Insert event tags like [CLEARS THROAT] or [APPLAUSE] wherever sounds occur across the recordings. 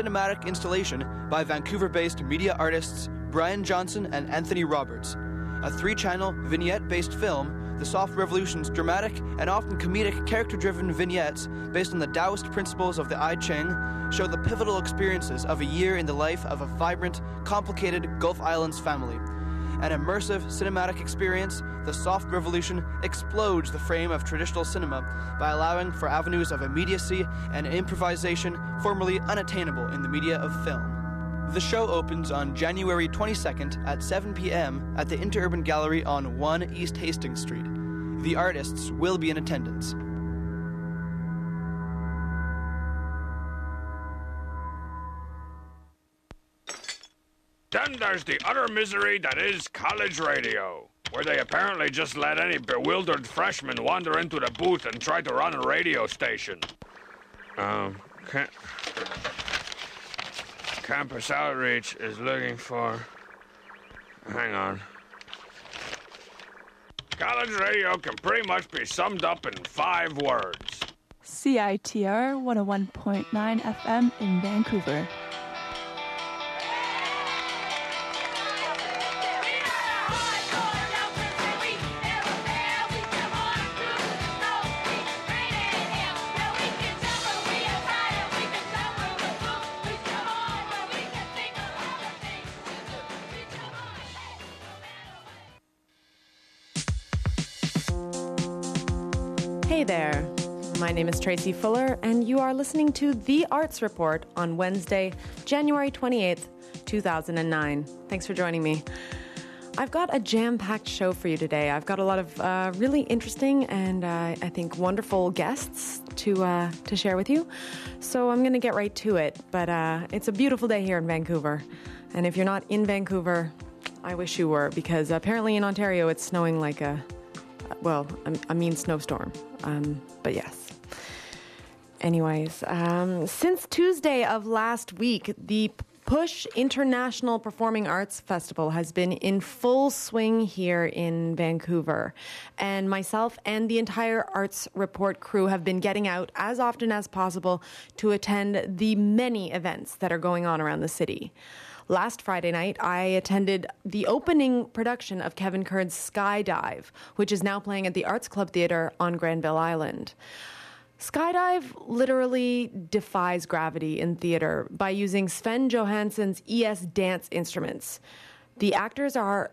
cinematic installation by Vancouver based media artists Brian Johnson and Anthony Roberts. A three channel, vignette based film, the Soft Revolution's dramatic and often comedic character driven vignettes based on the Taoist principles of the I Ching show the pivotal experiences of a year in the life of a vibrant, complicated Gulf Islands family. An immersive cinematic experience, the Soft Revolution explodes the frame of traditional cinema by allowing for avenues of immediacy and improvisation formerly unattainable in the media of film. The show opens on January 22nd at 7 p.m. at the Interurban Gallery on 1 East Hastings Street. The artists will be in attendance. Then there's the utter misery that is college radio, where they apparently just let any bewildered freshman wander into the booth and try to run a radio station. Um, ca- Campus Outreach is looking for. Hang on. College radio can pretty much be summed up in five words. CITR 101.9 FM in Vancouver. There. My name is Tracy Fuller, and you are listening to The Arts Report on Wednesday, January 28th, 2009. Thanks for joining me. I've got a jam packed show for you today. I've got a lot of uh, really interesting and uh, I think wonderful guests to, uh, to share with you. So I'm going to get right to it. But uh, it's a beautiful day here in Vancouver. And if you're not in Vancouver, I wish you were, because apparently in Ontario it's snowing like a, well, a mean snowstorm. Um, but yes. Anyways, um, since Tuesday of last week, the Push International Performing Arts Festival has been in full swing here in Vancouver. And myself and the entire Arts Report crew have been getting out as often as possible to attend the many events that are going on around the city. Last Friday night, I attended the opening production of Kevin Kerr's Skydive, which is now playing at the Arts Club Theatre on Granville Island. Skydive literally defies gravity in theater by using Sven Johansson's ES dance instruments. The actors are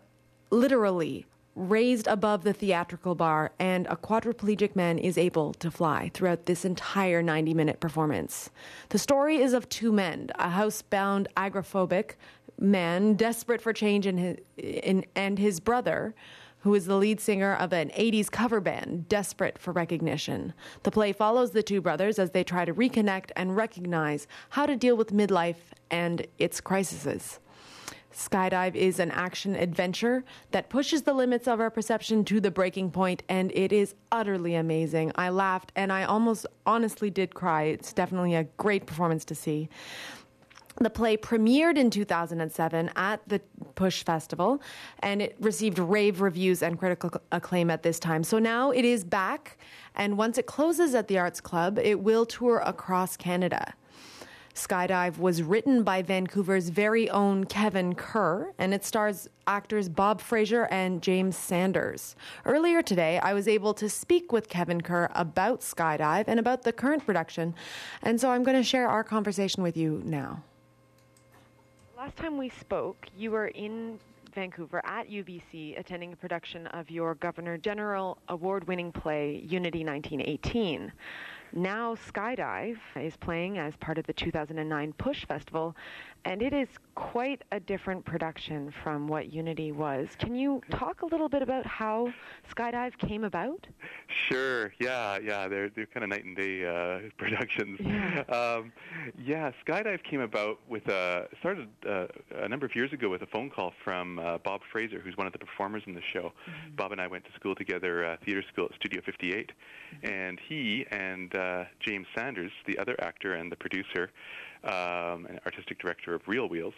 literally raised above the theatrical bar, and a quadriplegic man is able to fly throughout this entire 90 minute performance. The story is of two men a housebound, agoraphobic man desperate for change in his, in, and his brother who is the lead singer of an 80s cover band, desperate for recognition. The play follows the two brothers as they try to reconnect and recognize how to deal with midlife and its crises. Skydive is an action adventure that pushes the limits of our perception to the breaking point, and it is utterly amazing. I laughed and I almost honestly did cry. It's definitely a great performance to see. The play premiered in 2007 at the Push Festival, and it received rave reviews and critical acclaim at this time. So now it is back, and once it closes at the Arts Club, it will tour across Canada. Skydive was written by Vancouver's very own Kevin Kerr, and it stars actors Bob Fraser and James Sanders. Earlier today, I was able to speak with Kevin Kerr about Skydive and about the current production, and so I'm going to share our conversation with you now. Last time we spoke, you were in Vancouver at UBC attending a production of your Governor General award winning play, Unity 1918. Now, Skydive is playing as part of the 2009 Push Festival, and it is quite a different production from what Unity was. Can you talk a little bit about how Skydive came about? Sure. Yeah, yeah. They're they're kind of night and day uh, [LAUGHS] productions. Yeah. Um, yeah. Skydive came about with a started uh, a number of years ago with a phone call from uh, Bob Fraser, who's one of the performers in the show. Mm-hmm. Bob and I went to school together, uh, theater school at Studio 58, Mm-hmm. and he and uh, James Sanders, the other actor and the producer, um, and artistic director of Real Wheels.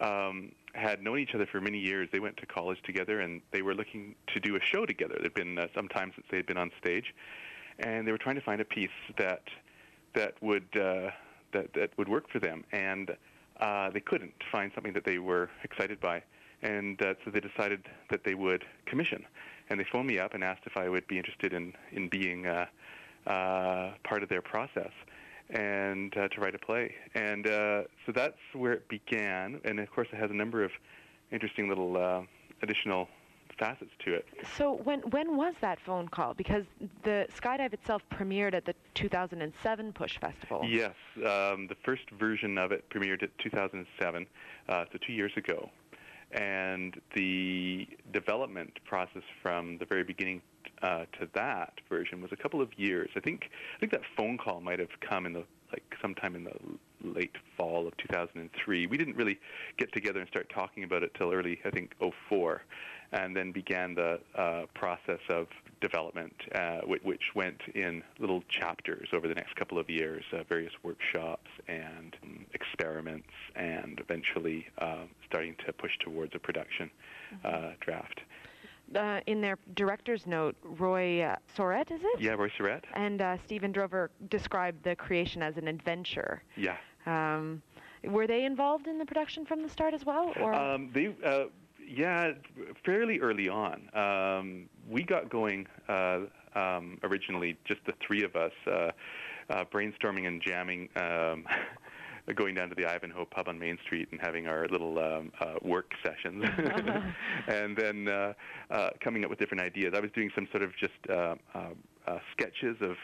Um, had known each other for many years. They went to college together, and they were looking to do a show together. It'd been uh, some time since they had been on stage, and they were trying to find a piece that that would uh, that that would work for them, and uh, they couldn't find something that they were excited by, and uh, so they decided that they would commission, and they phoned me up and asked if I would be interested in in being uh, uh, part of their process and uh, to write a play. And uh, so that's where it began. And of course, it has a number of interesting little uh, additional facets to it. So when when was that phone call? Because the skydive itself premiered at the 2007 Push Festival. Yes, um, the first version of it premiered at 2007, uh, so two years ago. And the development process from the very beginning uh, to that version was a couple of years. I think I think that phone call might have come in the like sometime in the late fall of 2003. We didn't really get together and start talking about it till early, I think, 04, and then began the uh, process of development, uh, which, which, went in little chapters over the next couple of years, uh, various workshops and um, experiments, and eventually uh, starting to push towards a production mm-hmm. draft uh, in their director's note, Roy uh, Surette, is it? Yeah, Roy Surette. And uh, Stephen Drover described the creation as an adventure. Yeah. Um, were they involved in the production from the start as well? Or? Um, they, uh, yeah, fairly early on. Um, we got going uh, um, originally, just the three of us, uh, brainstorming and jamming. [LAUGHS] Um, going down to the Ivanhoe pub on Main Street and having our little um, uh, work sessions, uh-huh. [LAUGHS] and then uh, uh, coming up with different ideas. I was doing some sort of just uh, uh, uh, sketches of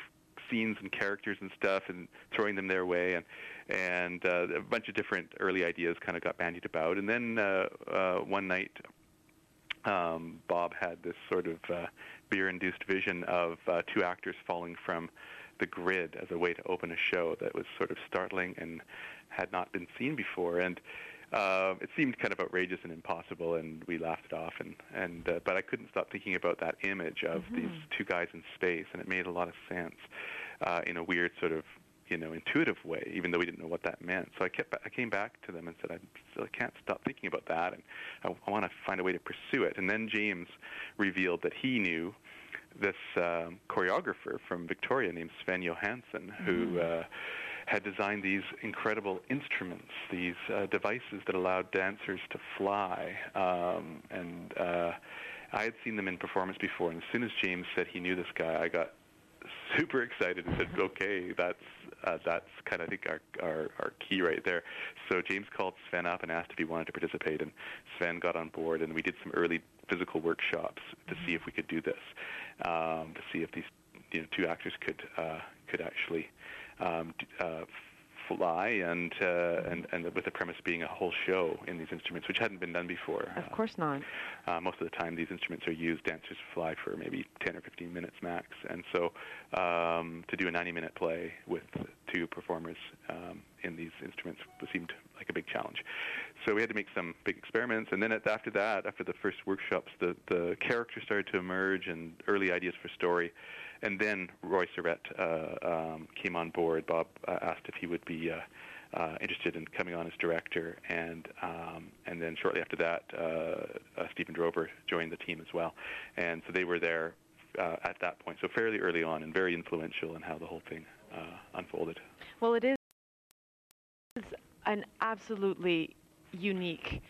scenes and characters and stuff, and throwing them their way, and and uh, a bunch of different early ideas kind of got bandied about. And then uh, uh, one night, um, Bob had this sort of uh, beer-induced vision of uh, two actors falling from the grid as a way to open a show that was sort of startling and had not been seen before. And uh, it seemed kind of outrageous and impossible, and we laughed it off. And and uh, but I couldn't stop thinking about that image of mm-hmm. these two guys in space, and it made a lot of sense uh, in a weird sort of you know intuitive way, even though we didn't know what that meant. So I kept I came back to them and said I still can't stop thinking about that, and I, I want to find a way to pursue it. And then James revealed that he knew this um, choreographer from Victoria named Sven Johansson, who mm-hmm. uh, had designed these incredible instruments, these uh, devices that allowed dancers to fly. Um, and uh, I had seen them in performance before, and as soon as James said he knew this guy, I got super excited and said, "Okay, that's uh, that's kind of I think our, our our key right there." So James called Sven up and asked if he wanted to participate, and Sven got on board, and we did some early physical workshops to see if we could do this, um, to see if these you know two actors could uh, could actually um, uh, fly and, uh, and and with the premise being a whole show in these instruments, which hadn't been done before. Of course not. Uh, most of the time, these instruments are used. Dancers fly for maybe 10 or 15 minutes max, and so um, to do a 90-minute play with two performers um, in these instruments seemed like a big challenge. So we had to make some big experiments, and then after that, after the first workshops, the the characters started to emerge and early ideas for story and then Roy Surette uh, um, came on board. Bob uh, asked if he would be uh, interested in coming on as director, and um, and then shortly after that, Stephen Drover joined the team as well, and so they were there uh, at that point. So fairly early on, and very influential in how the whole thing uh, unfolded. Well, it is an absolutely unique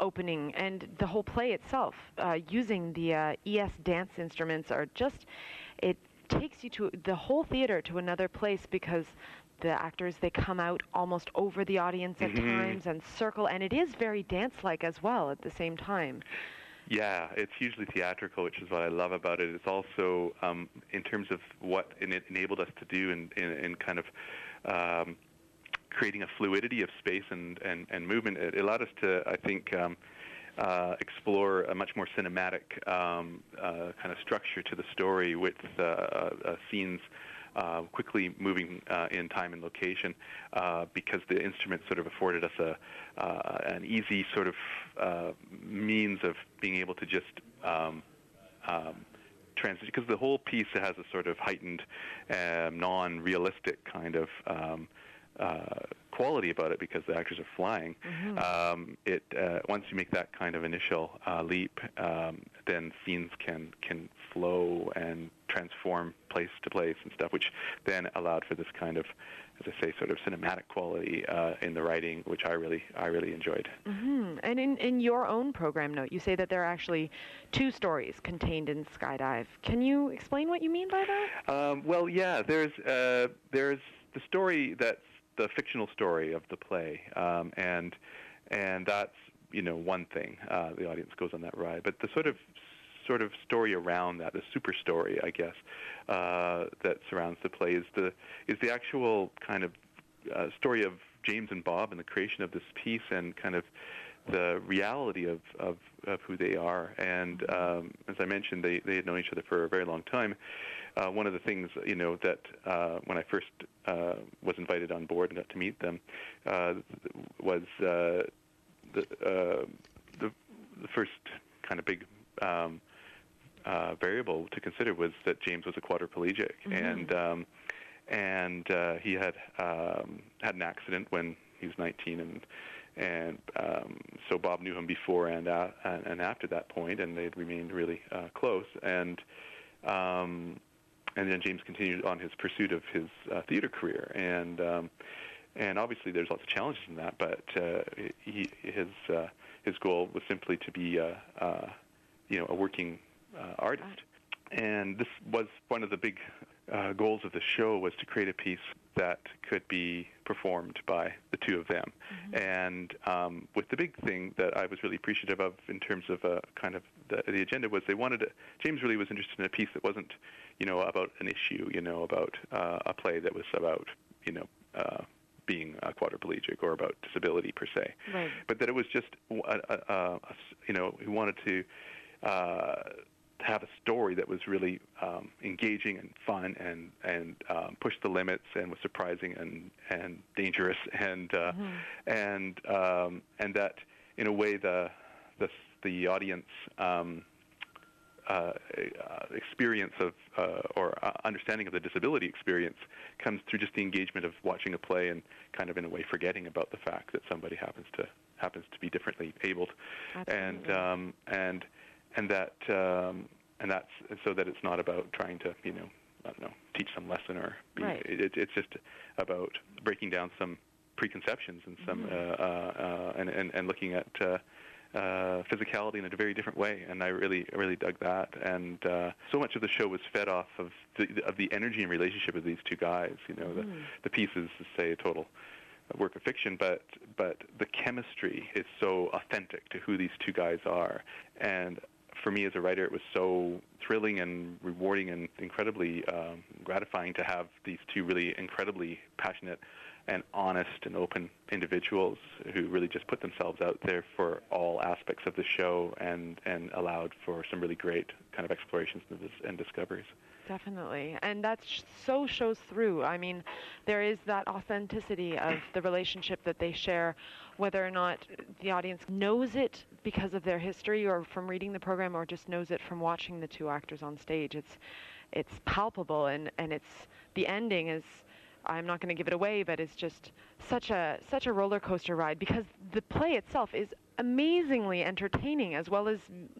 opening and the whole play itself uh, using the ES dance instruments are just takes you to the whole theater to another place because the actors they come out almost over the audience at mm-hmm. times and circle and it is very dance like as well at the same time yeah, it's hugely theatrical, which is what I love about it. It's also, um, in terms of what it enabled us to do in, in, in kind of um, creating a fluidity of space and, and, and movement, it allowed us to, I think, um, uh, explore a much more cinematic um, uh, kind of structure to the story with uh, uh scenes uh, quickly moving in time and location because the instrument sort of afforded us a an easy sort of means of being able to just um, um, transition because the whole piece has a sort of heightened, um, non-realistic kind of um, uh, quality about it because the actors are flying. Mm-hmm. Um, it uh, once you make that kind of initial uh, leap, um, then scenes can can flow and transform place to place and stuff, which then allowed for this kind of as I say, sort of cinematic quality uh, in the writing, which I really I really enjoyed. Mm-hmm. And in in your own program note, you say that there are actually two stories contained in Skydive. Can you explain what you mean by that? Um, well, yeah, there's uh, there's the story that's the fictional story of the play, um, and and that's you know one thing. Uh, the audience goes on that ride, but the sort of sort of story around that, the super story, I guess, uh, that surrounds the play is the is the actual kind of uh, story of James and Bob and the creation of this piece and kind of the reality of, of, of who they are. And um, as I mentioned, they, they had known each other for a very long time. Uh, one of the things, you know, that uh, when I first uh, was invited on board and got to meet them uh, was uh, the, uh, the the first kind of big um, uh, variable to consider was that James was a quadriplegic, Mm-hmm. and um, and uh, he had um, had an accident when he was 19, and and um, so Bob knew him before and uh, and, and after that point, and they'd remained really uh, close, and um, and then James continued on his pursuit of his uh, theater career, and um, and obviously there's lots of challenges in that, but uh, he his uh, his goal was simply to be uh, uh, you know a working uh, artist, and this was one of the big uh, goals of the show was to create a piece that could be performed by the two of them. And um, with the big thing that I was really appreciative of in terms of uh, kind of the, the agenda was they wanted to, James really was interested in a piece that wasn't, you know, about an issue, you know, about uh, a play that was about, you know, uh, being a quadriplegic or about disability per se, Right. but that it was just, a, a, a, you know, he wanted to uh, have a story that was really um, engaging and fun and and um, pushed the limits and was surprising and and dangerous [LAUGHS] and uh, and um, and that in a way the the the audience um, uh, uh, experience of uh, or uh, understanding of the disability experience comes through just the engagement of watching a play and kind of in a way forgetting about the fact that somebody happens to happens to be differently abled and Absolutely. um, and and that um, and that's so that it's not about trying to you know I don't know teach some lesson or be, Right. it, it's just about breaking down some preconceptions and some Mm-hmm. uh, uh, uh, and, and and looking at uh, physicality in a very different way, and I really really dug that. And uh, so much of the show was fed off of the of the energy and relationship of these two guys. You know, the the piece is say a total work of fiction, but but the chemistry is so authentic to who these two guys are, and for me as a writer, it was so thrilling and rewarding and incredibly um, gratifying to have these two really incredibly passionate and honest and open individuals who really just put themselves out there for all aspects of the show and and allowed for some really great kind of explorations and and discoveries. Definitely. And that sh- so shows through. I mean, there is that authenticity of [CLEARS THROAT] the relationship that they share, whether or not the audience knows it because of their history or from reading the program or just knows it from watching the two actors on stage. It's it's palpable and, and it's the ending is I'm not going to give it away, but it's just such a such a roller coaster ride because the play itself is amazingly entertaining as well as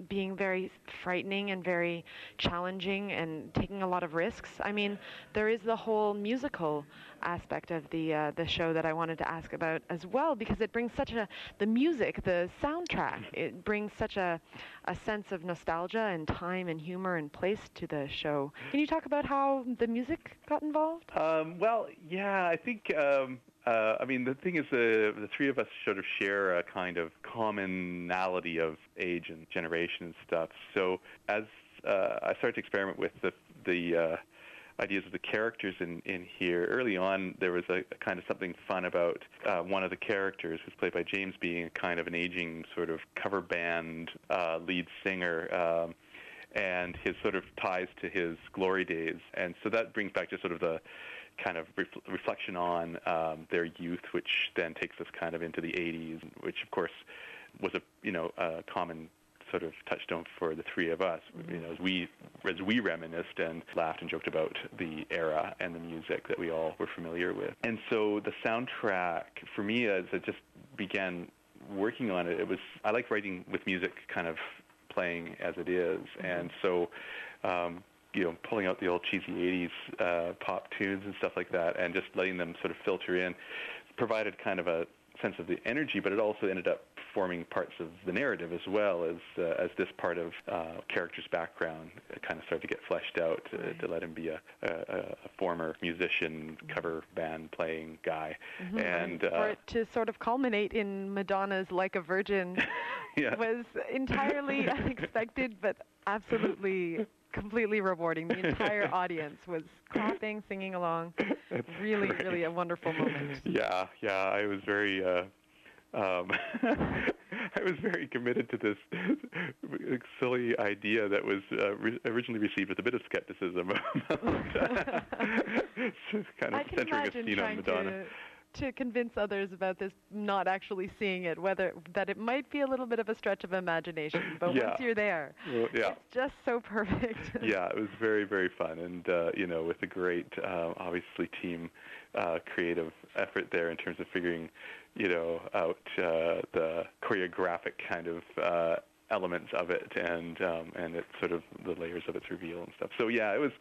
being very frightening and very challenging and taking a lot of risks. I mean, there is the whole musical aspect of the uh, the show that I wanted to ask about as well because it brings such a the music, the soundtrack, it brings such a a sense of nostalgia and time and humor and place to the show. Can you talk about how the music got involved? Um, well, yeah, I think. Um, uh, I mean, the thing is, uh, the three of us sort of share a kind of commonality of age and generation and stuff. So as uh, I started to experiment with the the uh, ideas of the characters in, in here. Early on, there was a, a kind of something fun about uh, one of the characters, who's played by James, being a kind of an aging sort of cover band uh, lead singer. Um, and his sort of ties to his glory days. And so that brings back just sort of the kind of ref- reflection on um, their youth, which then takes us kind of into the 80s, which of course was a you know a common sort of touchstone for the three of us. You know, as we as we reminisced and laughed and joked about the era and the music that we all were familiar with. And so the soundtrack for me, as I just began working on it, it was I like writing with music kind of playing as it is, and so. Um, you know, pulling out the old cheesy 80s uh, pop tunes and stuff like that and just letting them sort of filter in provided kind of a sense of the energy, but it also ended up forming parts of the narrative as well as uh, as this part of uh, character's background kind of started to get fleshed out to, right. to let him be a, a, a, former musician, cover band playing guy, mm-hmm. and uh, for it to sort of culminate in Madonna's "Like a Virgin" [LAUGHS] yeah. was entirely [LAUGHS] unexpected, but absolutely completely rewarding. The entire [LAUGHS] audience was clapping, singing along. Really, really a wonderful moment. Yeah, yeah. I was very, uh, um, [LAUGHS] I was very committed to this silly idea that was uh, re- originally received with a bit of skepticism. [LAUGHS] kind of centering a scene on Madonna. To to convince others about this not actually seeing it whether that it might be a little bit of a stretch of imagination but yeah. once you're there well, yeah. it's just so perfect [LAUGHS] yeah it was very very fun and uh, you know with a great uh, obviously team uh, creative effort there in terms of figuring you know out uh, the choreographic kind of uh, elements of it and um, and it's sort of the layers of its reveal and stuff. So yeah, it was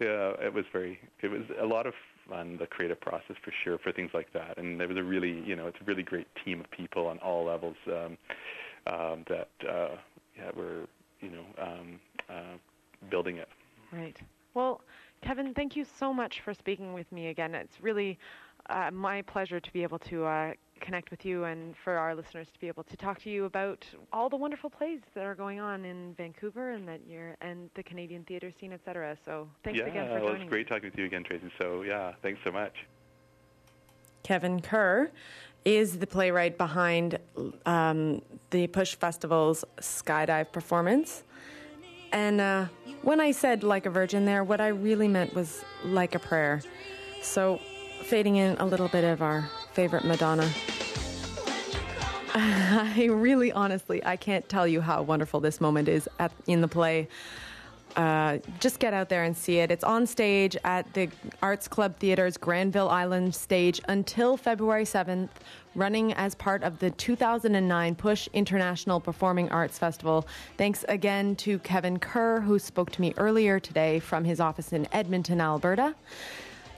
uh, it was very it was a lot of fun the creative process for sure for things like that. And there was a really you know it's a really great team of people on all levels um, um, that uh, yeah were you know um, uh, building it. Right. Well, Kevin, thank you so much for speaking with me again. It's really uh, my pleasure to be able to uh, connect with you and for our listeners to be able to talk to you about all the wonderful plays that are going on in Vancouver and that you're and the Canadian theater scene, etc. So thanks yeah, again for well, joining. Yeah, it's great talking with you again, Tracy. So yeah, thanks so much. Kevin Kerr is the playwright behind um, the Push Festival's skydive performance. And uh, when I said like a virgin there, what I really meant was like a prayer. So fading in a little bit of our favorite Madonna. [LAUGHS] I really, honestly, I can't tell you how wonderful this moment is at, in the play. Uh, just get out there and see it. It's on stage at the Arts Club Theater's Granville Island stage until February 7th, running as part of the 2009 Push International Performing Arts Festival. Thanks again to Kevin Kerr, who spoke to me earlier today from his office in Edmonton, Alberta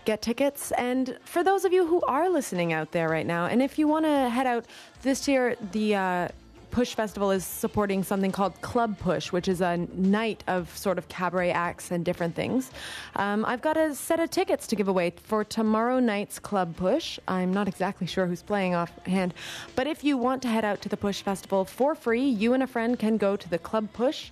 get tickets. And for those of you who are listening out there right now, and if you want to head out this year, the uh, Push Festival is supporting something called Club Push, which is a night of sort of cabaret acts and different things. Um, I've got a set of tickets to give away for tomorrow night's Club Push. I'm not exactly sure who's playing offhand, but if you want to head out to the Push Festival for free, you and a friend can go to the Club Push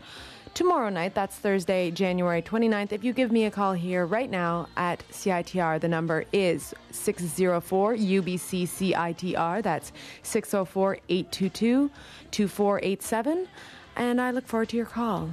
tomorrow night. That's Thursday, January 29th. If you give me a call here right now at CITR, the number is 604 UBC CITR. That's 604 822 2487. And I look forward to your call.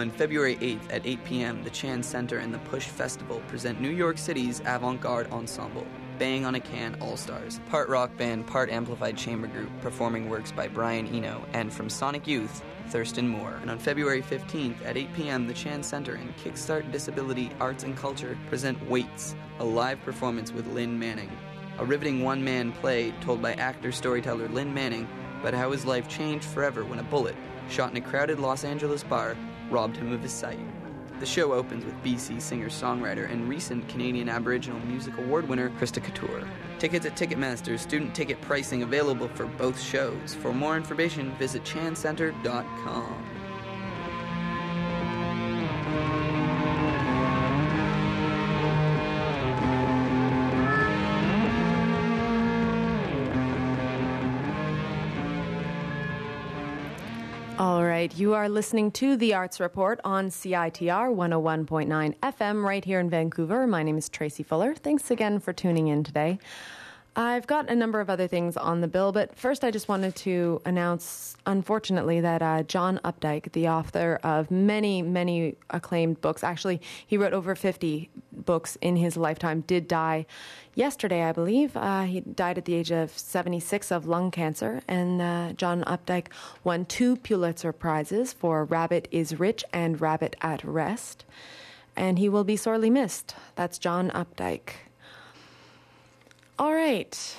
On February 8th at 8 p.m., the Chan Center and the Push Festival present New York City's avant garde ensemble, Bang on a Can All Stars, part rock band, part amplified chamber group, performing works by Brian Eno, and from Sonic Youth, Thurston Moore. And on February 15th at 8 p.m., the Chan Center and Kickstart Disability Arts and Culture present Weights, a live performance with Lynn Manning. A riveting one man play told by actor storyteller Lynn Manning about how his life changed forever when a bullet, shot in a crowded Los Angeles bar, robbed him of his sight. The show opens with BC singer songwriter and recent Canadian Aboriginal Music Award winner Krista Couture. Tickets at Ticketmaster, student ticket pricing available for both shows. For more information, visit chancenter.com. right, you are listening to the Arts Report on CITR 101.9 FM right here in Vancouver. My name is Tracy Fuller. Thanks again for tuning in today. I've got a number of other things on the bill, but first I just wanted to announce, unfortunately, that uh, John Updike, the author of many, many acclaimed books, actually, he wrote over 50 books in his lifetime, did die yesterday, I believe. Uh, he died at the age of 76 of lung cancer, and uh, John Updike won two Pulitzer Prizes for Rabbit is Rich and Rabbit at Rest, and he will be sorely missed. That's John Updike. All right.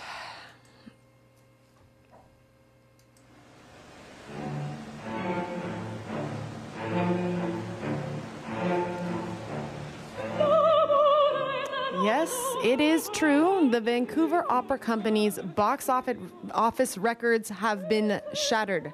Yes, it is true. The Vancouver Opera Company's box office records have been shattered.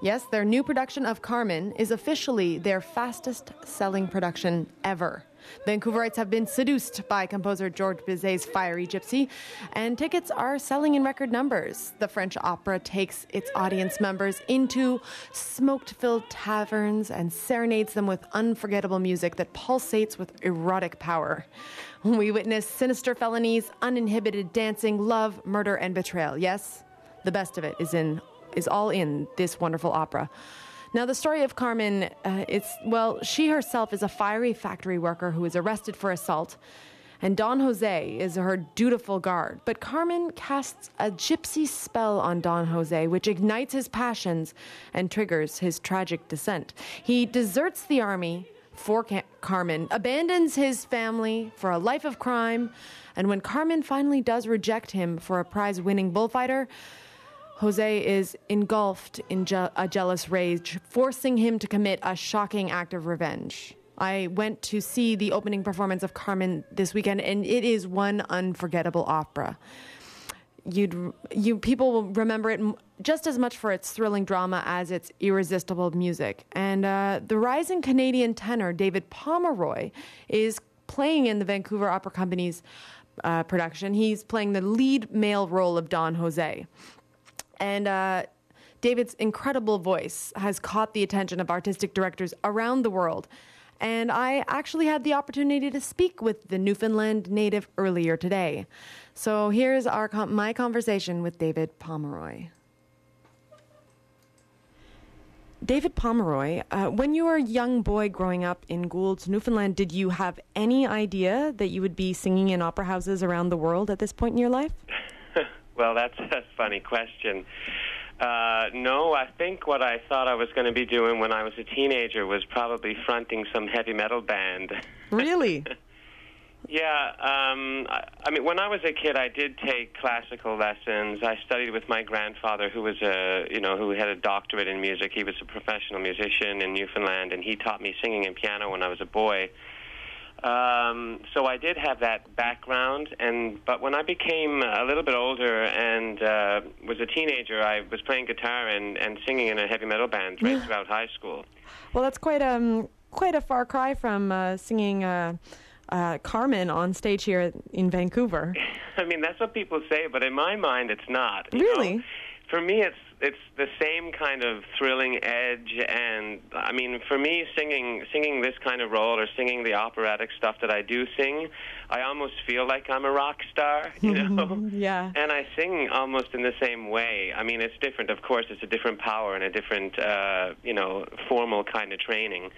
Yes, their new production of Carmen is officially their fastest selling production ever. Vancouverites have been seduced by composer George Bizet's Fiery Gypsy, and tickets are selling in record numbers. The French opera takes its audience members into smoked filled taverns and serenades them with unforgettable music that pulsates with erotic power. We witness sinister felonies, uninhibited dancing, love, murder, and betrayal. Yes, the best of it is in is all in this wonderful opera. Now, the story of Carmen, uh, it's, well, she herself is a fiery factory worker who is arrested for assault, and Don Jose is her dutiful guard. But Carmen casts a gypsy spell on Don Jose, which ignites his passions and triggers his tragic descent. He deserts the army for Carmen, abandons his family for a life of crime, and when Carmen finally does reject him for a prize winning bullfighter, Jose is engulfed in je- a jealous rage, forcing him to commit a shocking act of revenge. I went to see the opening performance of Carmen this weekend, and it is one unforgettable opera. You'd, you people will remember it just as much for its thrilling drama as its irresistible music. And uh, the rising Canadian tenor David Pomeroy is playing in the Vancouver Opera Company's uh, production. He's playing the lead male role of Don Jose. And uh, David's incredible voice has caught the attention of artistic directors around the world. And I actually had the opportunity to speak with the Newfoundland native earlier today. So here's our my conversation with David Pomeroy. David Pomeroy, uh, when you were a young boy growing up in Goulds, Newfoundland, did you have any idea that you would be singing in opera houses around the world at this point in your life? Well, that's [LAUGHS] a funny question. Uh, no, I think what I thought I was going to be doing when I was a teenager was probably fronting some heavy metal band. [LAUGHS] Really? yeah. Um, I, I mean, when I was a kid, I did take classical lessons. I studied with my grandfather, who was a, you know, who had a doctorate in music. He was a professional musician in Newfoundland, and he taught me singing and piano when I was a boy. Um, so I did have that background, and but when I became a little bit older and uh, was a teenager, I was playing guitar and, and singing in a heavy metal band right throughout high school. Well, that's quite um quite a far cry from uh, singing. Uh, uh, Carmen on stage here in Vancouver. [LAUGHS] I mean, that's what people say, but in my mind, it's not. really? Know? For me, it's it's the same kind of thrilling edge and I mean for me singing singing this kind of role or singing the operatic stuff that I do sing I almost feel like I'm a rock star [LAUGHS] you know? Yeah. And I sing almost in the same way. I mean it's different. Of course it's a different power and a different uh you know formal kind of training.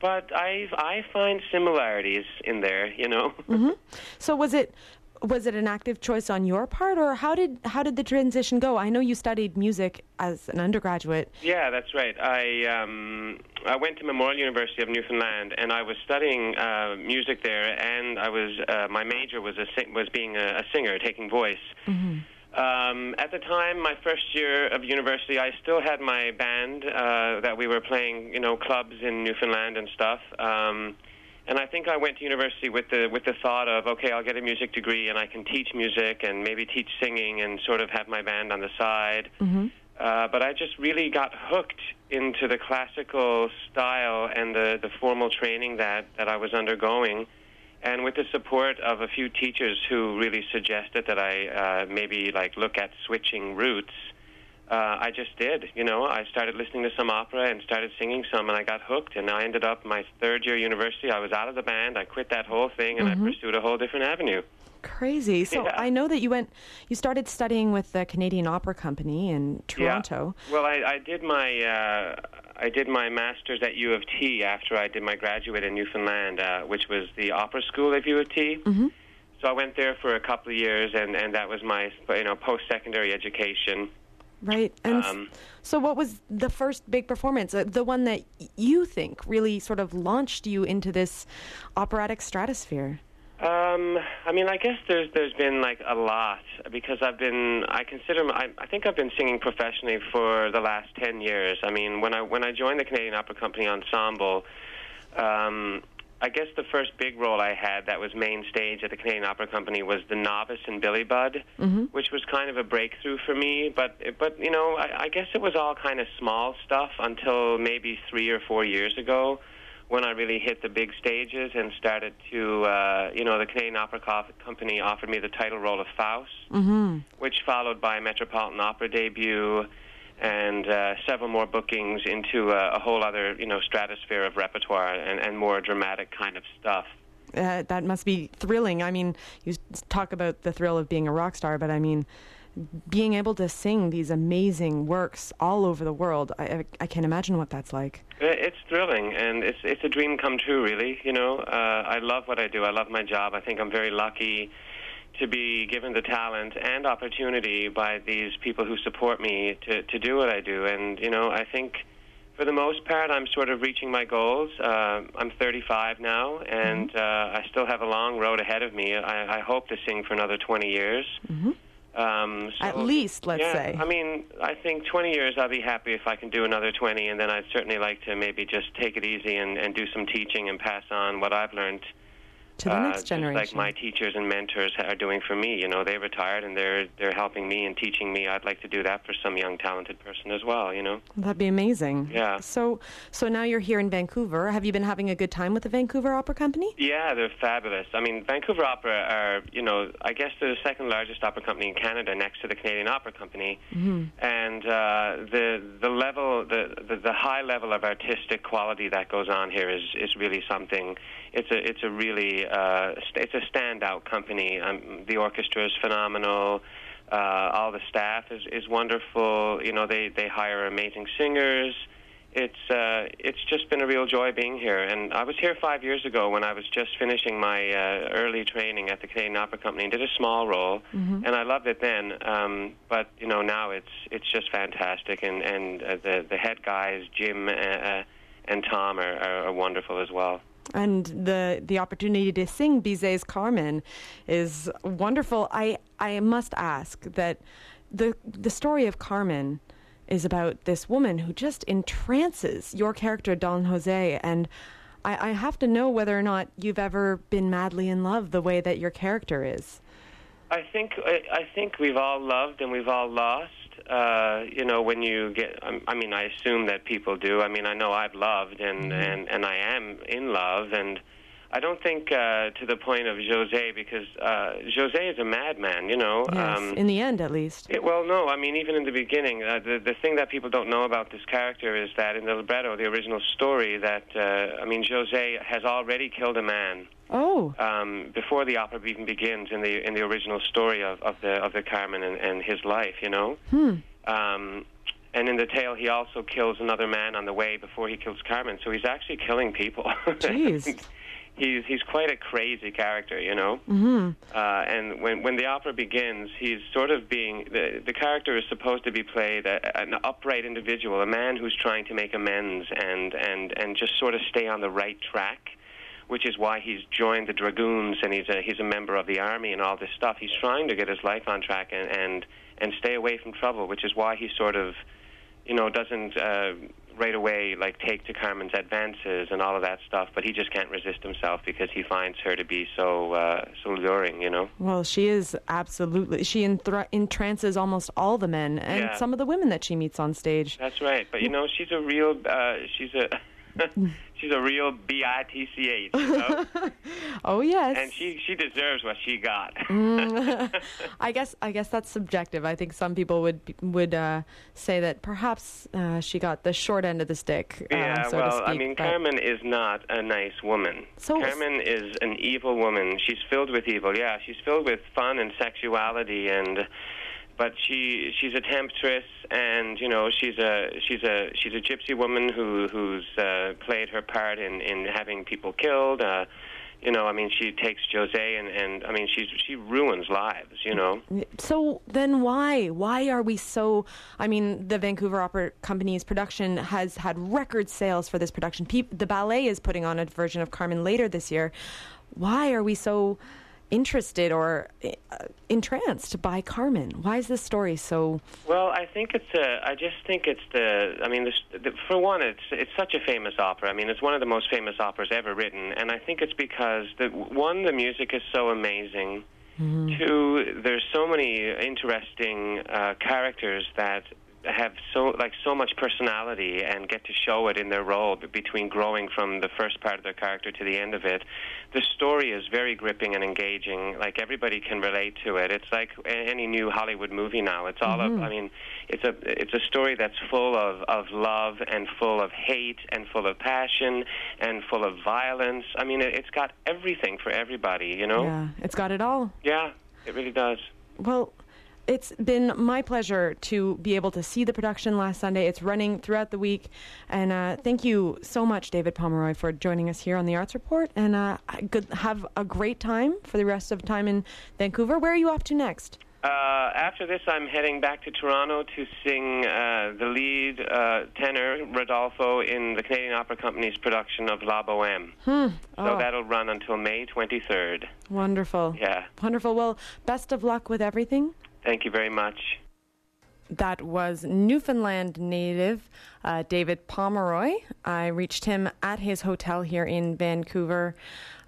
But I I find similarities in there you know? Mm-hmm. so was it was it an active choice on your part or how did how did the transition go i know you studied music as an undergraduate yeah that's right i um i went to memorial university of newfoundland and i was studying uh music there and i was uh, my major was a was being a, a singer taking voice mm-hmm. Um, at the time, my first year of university, I still had my band uh, that we were playing, you know, clubs in Newfoundland and stuff. Um, and I think I went to university with the with the thought of okay, I'll get a music degree and I can teach music and maybe teach singing and sort of have my band on the side. Mm-hmm. Uh, but I just really got hooked into the classical style and the the formal training that that I was undergoing. And with the support of a few teachers who really suggested that I uh, maybe like look at switching routes, uh, I just did. You know, I started listening to some opera and started singing some, and I got hooked. And I ended up my third year university. I was out of the band. I quit that whole thing, and Mm-hmm. I pursued a whole different avenue. Crazy. So Yeah. I know that you went, you started studying with the Canadian Opera Company in Toronto. Yeah. Well, I, I did my uh, I did my master's at U of T after I did my graduate in Newfoundland, uh, which was the opera school at U of T. Mm-hmm. So I went there for a couple of years, and, and that was my you know post secondary education. Right. And Um, so, what was the first big performance? Uh, the one that you think really sort of launched you into this operatic stratosphere? Um, I mean, I guess there's there's been like a lot because I've been I consider I, I think I've been singing professionally for the last ten years. I mean, when I when I joined the Canadian Opera Company ensemble, um, I guess the first big role I had that was main stage at the Canadian Opera Company was the novice in Billy Budd, which was kind of a breakthrough for me. But but you know, I, I guess it was all kind of small stuff until maybe three or four years ago when I really hit the big stages and started to, uh, you know, the Canadian Opera Co- Company offered me the title role of Faust, which followed by a Metropolitan Opera debut and uh, several more bookings into uh, a whole other, you know, stratosphere of repertoire and, and more dramatic kind of stuff. Uh, that must be thrilling. I mean, you talk about the thrill of being a rock star, but I mean, being able to sing these amazing works all over the world, I, I, I can't imagine what that's like. Uh, It's thrilling, and it's it's a dream come true. Really, you know, uh, I love what I do. I love my job. I think I'm very lucky to be given the talent and opportunity by these people who support me to to do what I do. And you know, I think for the most part, I'm sort of reaching my goals. Uh, I'm 35 now, and uh, I still have a long road ahead of me. I, I hope to sing for another 20 years. Um, At least, let's yeah, say. I mean, I think 20 years, I'll be happy if I can do another 20, and then I'd certainly like to maybe just take it easy and, and do some teaching and pass on what I've learned. To the uh, next generation. like my teachers and mentors are doing for me. You know, they retired and they're they're helping me and teaching me. I'd like to do that for some young talented person as well. You know. That'd be amazing. Yeah. So, so now you're here in Vancouver. Have you been having a good time with the Vancouver Opera Company? Yeah, they're fabulous. I mean, Vancouver Opera are, you know, I guess they're the second largest opera company in Canada, next to the Canadian Opera Company. And uh, the the level, the, the the high level of artistic quality that goes on here is is really something. It's a it's a really uh, it's a standout company. Um, the orchestra is phenomenal. Uh, all the staff is is wonderful. You know, they they hire amazing singers it's uh, it's just been a real joy being here. And I was here five years ago when I was just finishing my uh, early training at the Canadian Opera Company and did a small role, and I loved it then. Um, but you know now it's it's just fantastic, and and uh, the the head guys Jim uh, uh, and Tom are, are, are wonderful as well. And the the opportunity to sing Bizet's Carmen is wonderful. I I must ask that the the story of Carmen is about this woman who just entrances your character Don Jose and I, I have to know whether or not you've ever been madly in love the way that your character is. I think I, I think we've all loved and we've all lost. Uh, you know, when you get, um, I mean, I assume that people do. I mean, I know I've loved and and and I am in love, and I don't think uh, to the point of Jose because uh, Jose is a madman. You know. Yes, Um, in the end, at least. it, well, no. I mean, even in the beginning, uh, the the thing that people don't know about this character is that in the libretto, the original story, that uh, I mean, Jose has already killed a man Oh, um, before the opera even begins in the in the original story of, of the of the Carmen and, and his life, you know. Um, and in the tale, he also kills another man on the way before he kills Carmen. So he's actually killing people. Jeez. [LAUGHS] he's he's quite a crazy character, you know. Mm-hmm. Uh, and when when the opera begins, he's sort of being the the character is supposed to be played a, an upright individual, a man who's trying to make amends and and and just sort of stay on the right track which is why he's joined the dragoons and he's a he's a member of the army and all this stuff. He's trying to get his life on track and and and stay away from trouble, which is why he sort of, you know, doesn't uh, right away like take to Carmen's advances and all of that stuff. But he just can't resist himself because he finds her to be so uh, so luring, you know. well, she is absolutely. She enthra- entrances almost all the men and Yeah. some of the women that she meets on stage. That's right. But you know, she's a real uh, she's a [LAUGHS] she's a real B I T C H. You [LAUGHS] know? oh yes. And she she deserves what she got. [LAUGHS] [LAUGHS] I guess I guess that's subjective. I think some people would would uh, say that perhaps uh, she got the short end of the stick. um, Yeah, so well, to speak, I mean, but- Carmen is not a nice woman. So- Carmen is an evil woman. She's filled with evil. Yeah, she's filled with fun and sexuality, and but she she's a temptress, and you know she's a she's a she's a gypsy woman who who's uh, played her part in in having people killed. Uh, you know, I mean, she takes Jose, and and I mean, she's she ruins lives. You know. So then why? Why are we so I mean, the Vancouver Opera Company's production has had record sales for this production. Peop the ballet is putting on a version of Carmen later this year. Why are we so interested or uh, entranced by Carmen? Why is this story so Well, I think it's a. I just think it's the. I mean, this, the, for one, it's it's such a famous opera. I mean, it's one of the most famous operas ever written, and I think it's because the one, the music is so amazing. Two, there's so many interesting uh, characters that have so like so much personality and get to show it in their role between growing from the first part of their character to the end of it. The story is very gripping and engaging. Like everybody can relate to it. It's like any new Hollywood movie now. It's all mm-hmm. of, I mean, it's a it's a story that's full of of love and full of hate and full of passion and full of violence. I mean, it, it's got everything for everybody. You know? Yeah, it's got it all. yeah it really does. Well, it's been my pleasure to be able to see the production last Sunday. It's running throughout the week. And uh, thank you so much, David Pomeroy, for joining us here on the Arts Report. And uh, good, have a great time for the rest of time in Vancouver. Where are you off to next? Uh, after this, I'm heading back to Toronto to sing uh, the lead uh, tenor, Rodolfo, in the Canadian Opera Company's production of La Boheme. So Oh. that'll run until May 23rd. Wonderful. Yeah. Wonderful. Well, best of luck with everything. Thank you very much. That was Newfoundland native uh, David Pomeroy. I reached him at his hotel here in Vancouver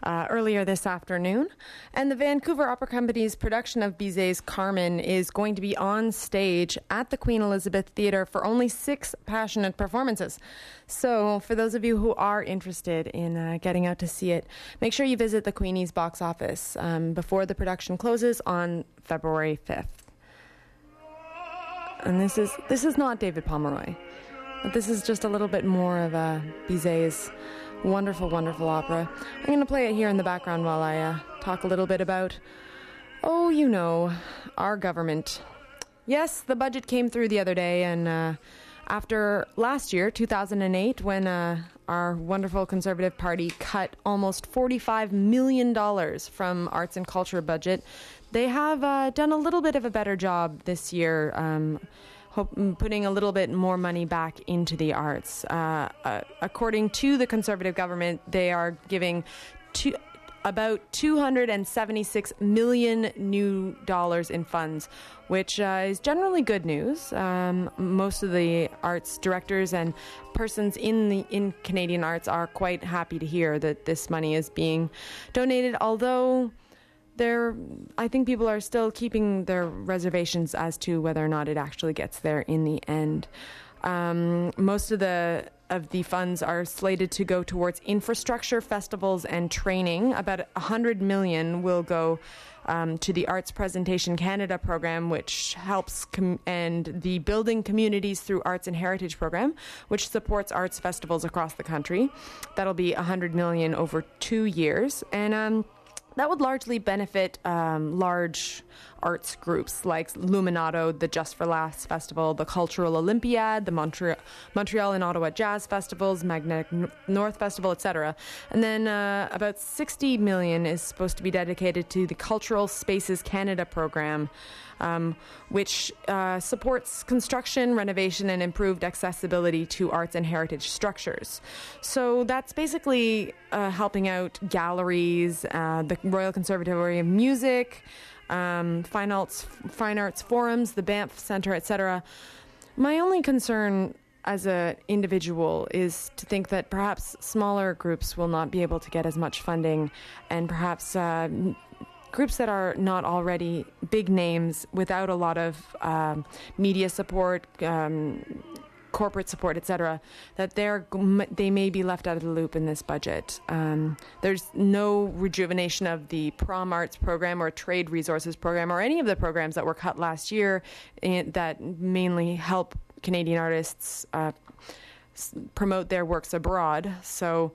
uh, earlier this afternoon. And the Vancouver Opera Company's production of Bizet's Carmen is going to be on stage at the Queen Elizabeth Theatre for only six passionate performances. So, for those of you who are interested in uh, getting out to see it, make sure you visit the Queenie's box office um, before the production closes on February 5th and this is this is not David Pomeroy. But this is just a little bit more of uh, Bizet's wonderful, wonderful opera. I'm going to play it here in the background while I uh, talk a little bit about, oh, you know, our government. Yes, the budget came through the other day, and uh, after last year, 2008, when uh, our wonderful Conservative Party cut almost $45 million from arts and culture budget, they have uh, done a little bit of a better job this year. Um, hope, putting a little bit more money back into the arts. Uh, uh, according to the Conservative government, they are giving two, about 276 million new dollars in funds, which uh, is generally good news. Um, most of the arts directors and persons in the in Canadian arts are quite happy to hear that this money is being donated, although there I think people are still keeping their reservations as to whether or not it actually gets there in the end. Um, most of the of the funds are slated to go towards infrastructure, festivals, and training. About a hundred million will go um, to the Arts Presentation Canada program, which helps com- and the Building Communities through Arts and Heritage program, which supports arts festivals across the country. That'll be a hundred million over two years, and um, that would largely benefit um, large arts groups like Luminato, the Just for Laughs Festival, the Cultural Olympiad, the Montreal, Montreal and Ottawa Jazz Festivals, Magnetic North Festival, etc. And then uh, about 60 million is supposed to be dedicated to the Cultural Spaces Canada program. Um, which uh, supports construction, renovation, and improved accessibility to arts and heritage structures. So that's basically uh, helping out galleries, uh, the Royal Conservatory of Music, um, fine arts, fine arts forums, the Banff Centre, etc. My only concern as an individual is to think that perhaps smaller groups will not be able to get as much funding, and perhaps. Uh, groups that are not already big names without a lot of um, media support, um, corporate support, etc., that they're they may be left out of the loop in this budget. Um, there's no rejuvenation of the Prom Arts program or Trade Resources program or any of the programs that were cut last year eh, that mainly help Canadian artists uh, promote their works abroad. So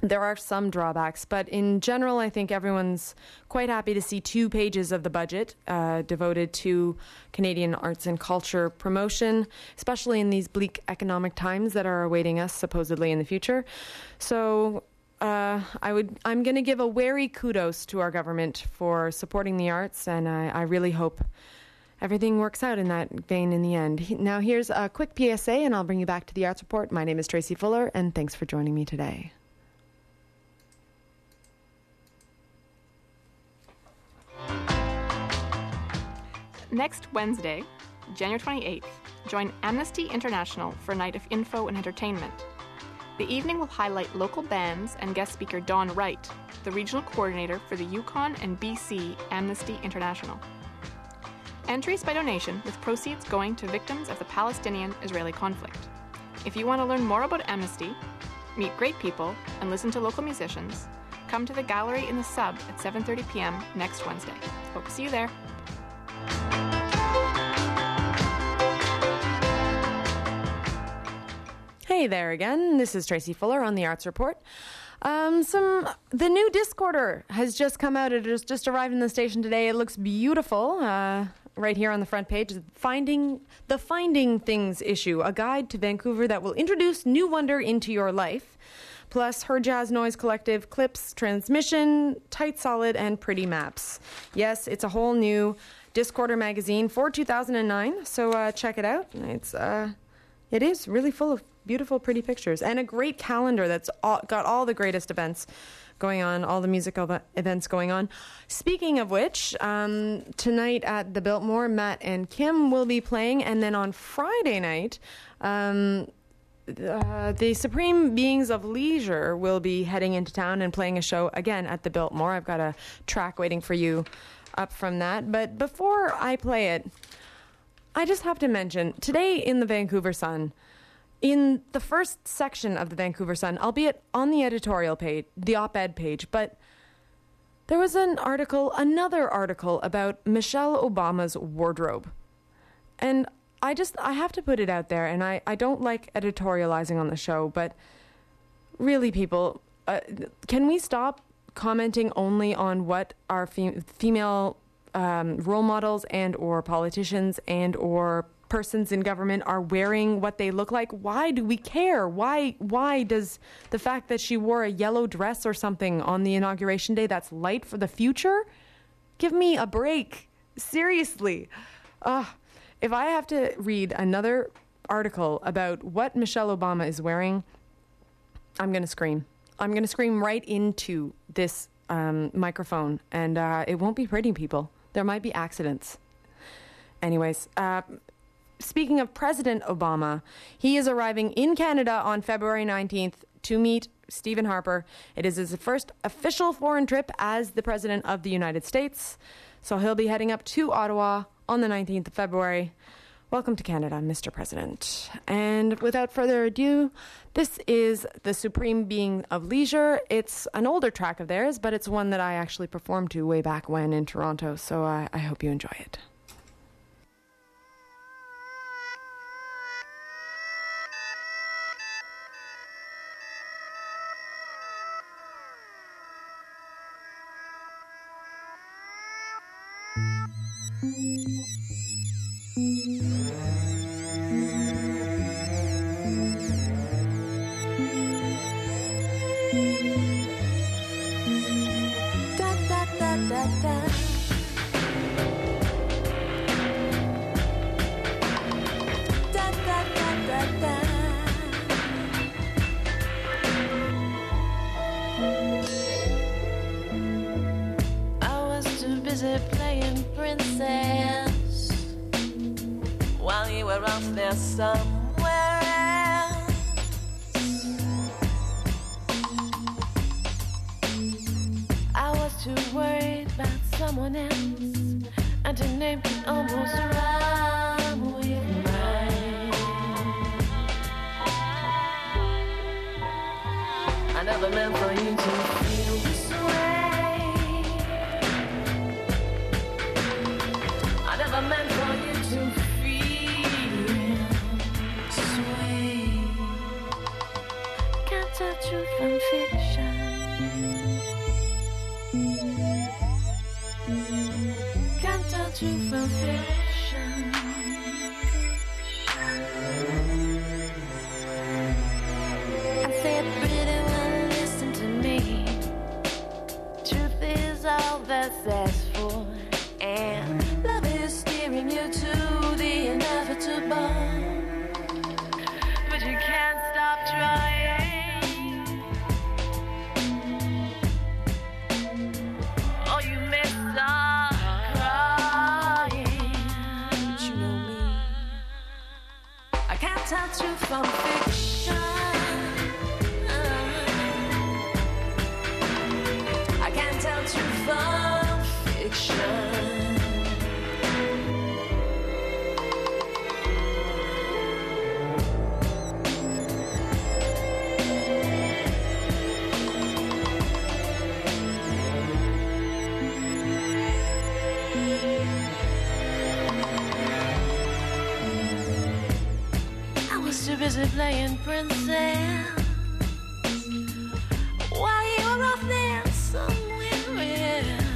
there are some drawbacks, but in general, I think everyone's quite happy to see two pages of the budget uh, devoted to Canadian arts and culture promotion, especially in these bleak economic times that are awaiting us supposedly in the future. So. Uh, I would. I'm going to give a wary kudos to our government for supporting the arts, and I, I really hope everything works out in that vein in the end. Now, here's a quick PSA, and I'll bring you back to the Arts Report. My name is Tracy Fuller, and thanks for joining me today. Next Wednesday, January 28th, join Amnesty International for a night of info and entertainment. The evening will highlight local bands and guest speaker Dawn Wright, the regional coordinator for the Yukon and BC Amnesty International. Entries by donation, with proceeds going to victims of the Palestinian Israeli conflict. If you want to learn more about Amnesty, meet great people, and listen to local musicians, come to the gallery in the sub at 7:30 p.m. next Wednesday. Hope to see you there. Hey there again. This is Tracy Fuller on the Arts Report. Um, some the new Discorder has just come out. It has just arrived in the station today. It looks beautiful. Uh, right here on the front page, finding the Finding Things issue, a guide to Vancouver that will introduce new wonder into your life. Plus, her jazz noise collective, clips, transmission, tight solid, and pretty maps. Yes, it's a whole new Discorder magazine for 2009. So uh, check it out. It's uh, it is really full of beautiful, pretty pictures, and a great calendar that's all, got all the greatest events going on, all the musical events going on. Speaking of which, um, tonight at the Biltmore, Matt and Kim will be playing, and then on Friday night, um, uh, the Supreme Beings of Leisure will be heading into town and playing a show again at the Biltmore. I've got a track waiting for you up from that. But before I play it, I just have to mention today in the Vancouver Sun, in the first section of the Vancouver Sun, albeit on the editorial page, the op ed page, but there was an article, another article about Michelle Obama's wardrobe. And I just, I have to put it out there, and I, I don't like editorializing on the show, but really, people, uh, can we stop commenting only on what our fem- female um, role models and or politicians and or persons in government are wearing what they look like why do we care? Why why does the fact that she wore a yellow dress or something on the inauguration day that's light for the future give me a break? Seriously. Uh, if i have to read another article about what michelle obama is wearing i'm going to scream i'm going to scream right into this um, microphone and uh, it won't be pretty people there might be accidents anyways uh, speaking of President Obama, he is arriving in Canada on February 19th to meet Stephen Harper. It is his first official foreign trip as the President of the United States. So he'll be heading up to Ottawa on the 19th of February. Welcome to Canada, Mr. President. And without further ado, this is The Supreme Being of Leisure. It's an older track of theirs, but it's one that I actually performed to way back when in Toronto, so I, I hope you enjoy it. That's asked for, and love is steering you to the inevitable. But you can't stop trying. Oh, you may start crying. But you know me. I can't tell truth from fiction. Playing princess while you were off there somewhere else.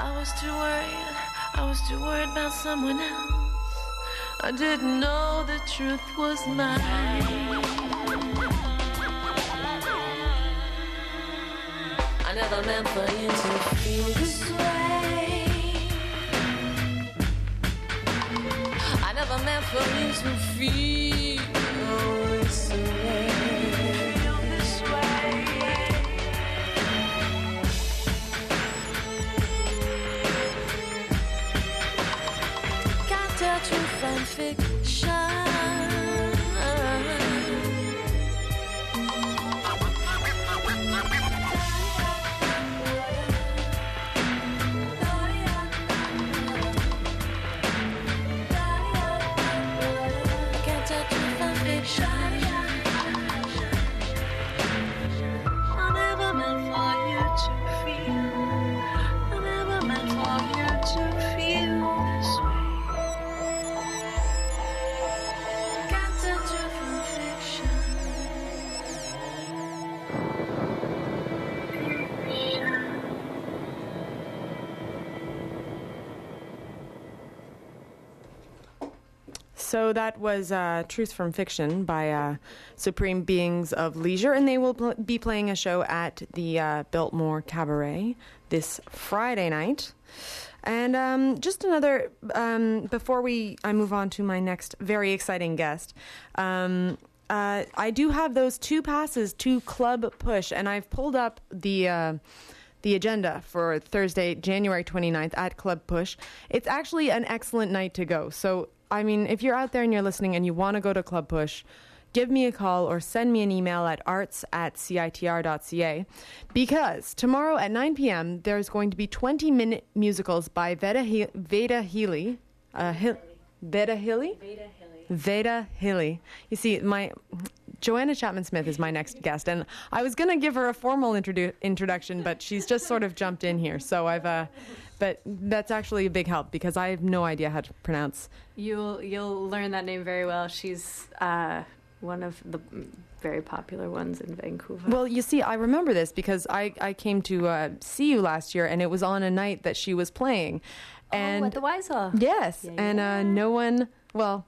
I was too worried. I was too worried about someone else. I didn't know the truth was mine. I never meant for you to feel this way. Never meant for So that was uh, Truth from Fiction by uh, Supreme Beings of Leisure, and they will pl- be playing a show at the uh, Biltmore Cabaret this Friday night. And um, just another um, before we I move on to my next very exciting guest. Um, uh, I do have those two passes to Club Push, and I've pulled up the. Uh, the agenda for Thursday, January 29th at Club Push. It's actually an excellent night to go. So, I mean, if you're out there and you're listening and you want to go to Club Push, give me a call or send me an email at arts at citr.ca because tomorrow at 9 p.m. there's going to be 20 minute musicals by Veda, he- Veda Healy. Uh, Hil- Veda Healy? Veda Hille. You see, my Joanna Chapman Smith is my next guest, and I was going to give her a formal introdu- introduction, but she's just sort of jumped in here. So I've, uh, but that's actually a big help because I have no idea how to pronounce. You'll you'll learn that name very well. She's uh, one of the very popular ones in Vancouver. Well, you see, I remember this because I, I came to uh, see you last year, and it was on a night that she was playing, and oh, at the Wise Hall. Yes, Yeah, and uh, no one. Well,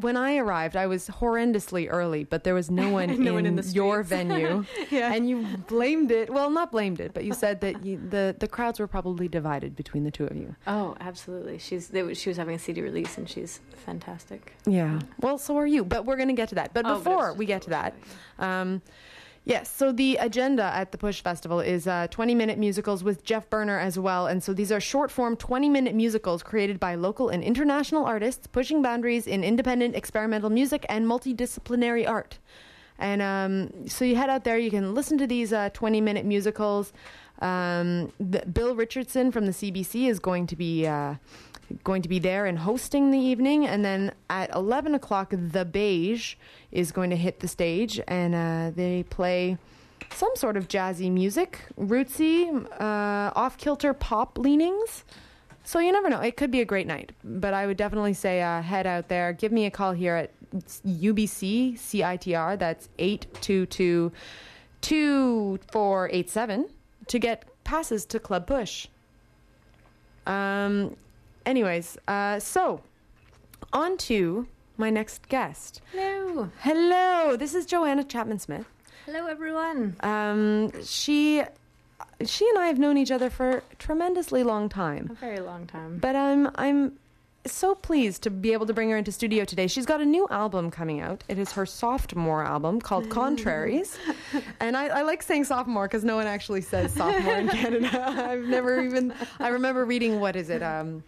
when I arrived, I was horrendously early, but there was no [LAUGHS] one, No in, one in the your venue, [LAUGHS] Yeah. and you blamed it. Well, not blamed it, but you said that you, the the crowds were probably divided between the two of you. Oh, absolutely. She's they, she was having a CD release, and she's fantastic. Yeah. Well, so are you, but we're going to get to that. But Oh, but before it's we get to that, um, yes. So the agenda at the Push Festival is uh, 20-minute musicals with Jeff Berner as well, and so these are short-form 20-minute musicals created by local and international artists, pushing boundaries in independent experimental music and multidisciplinary art. And um, so you head out there, you can listen to these uh, 20-minute musicals. Um, the, Bill Richardson from the CBC is going to be uh, going to be there and hosting the evening. And then at 11 o'clock, The Beige is going to hit the stage and uh, they play some sort of jazzy music, rootsy, uh, off kilter pop leanings. So you never know. It could be a great night. But I would definitely say uh, head out there. Give me a call here at UBC CITR. That's 822 2487 to get passes to Club Push. Um, anyways, uh, so on to my next guest. Hello. Hello, this is Joanna Chapman Smith. Hello, everyone. Um, she, she and I have known each other for a tremendously long time. A very long time. But I'm I'm so pleased to be able to bring her into studio today. She's got a new album coming out. It is her sophomore album called Contraries, [LAUGHS] and I, I like saying sophomore because no one actually says sophomore in [LAUGHS] Canada. [LAUGHS] I've never even. I remember reading what is it. Um,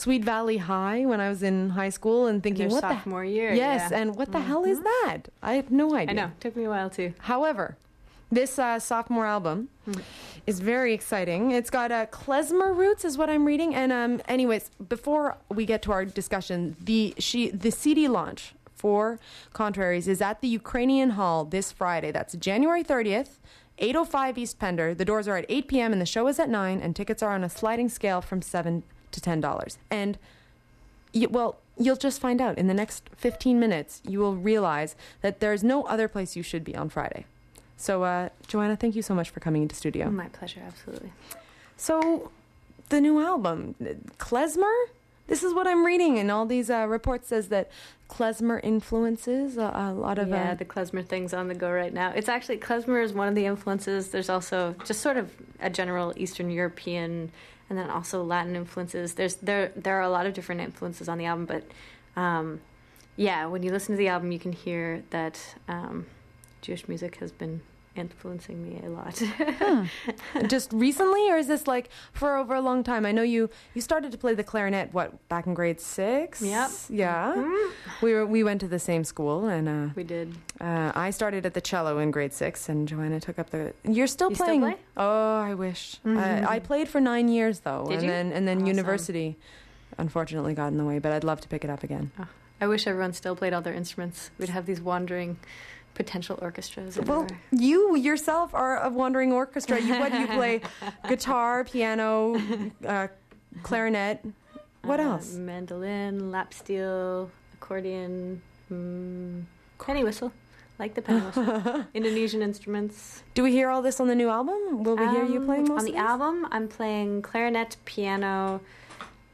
Sweet Valley High when I was in high school and thinking, what the sophomore year. Yes, yeah. and what the hell is that? I have no idea. I know. Took me a while too. However, this uh, sophomore album is very exciting. It's got uh, klezmer roots, is what I'm reading. And um, anyways, before we get to our discussion, the she the CD launch for Contraries is at the Ukrainian Hall this Friday. That's January 30th. 805 East Pender. The doors are at 8 p.m. and the show is at 9, and tickets are on a sliding scale from 7 to $10. And you, well, you'll just find out in the next 15 minutes. You will realize that there's no other place you should be on Friday. So, uh, Joanna, thank you so much for coming into studio. My pleasure, absolutely. So, the new album, klezmer. This is what I'm reading, and all these uh, reports says that klezmer influences a, a lot of. yeah, uh, the klezmer thing's on the go right now. It's actually klezmer is one of the influences. There's also just sort of a general Eastern European, and then also Latin influences. There's there there are a lot of different influences on the album, but um, yeah, when you listen to the album, you can hear that um, Jewish music has been influencing me a lot. [LAUGHS] just recently, or is this like for over a long time? I know you you started to play the clarinet what back in grade six. Yep. Yeah. We were we went to the same school, and uh, we did. Uh, I started at the cello in grade six, and Joanna took up the. You're still You still playing? play? Oh, I wish. Mhm. I, I played for nine years though, Did and you? then and then Awesome. university, unfortunately, got in the way. But I'd love to pick it up again. I wish everyone still played all their instruments. We'd have these wandering potential orchestras. Well, you yourself are a wandering orchestra. You what do you play? [LAUGHS] Guitar, piano, uh, clarinet. What Uh, else? Mandolin, lap steel, accordion, mm, penny whistle, like the penny whistle. [LAUGHS] Indonesian instruments. Do we hear all this on the new album? Will we hear you Um, playing most on the album? I'm playing clarinet, piano,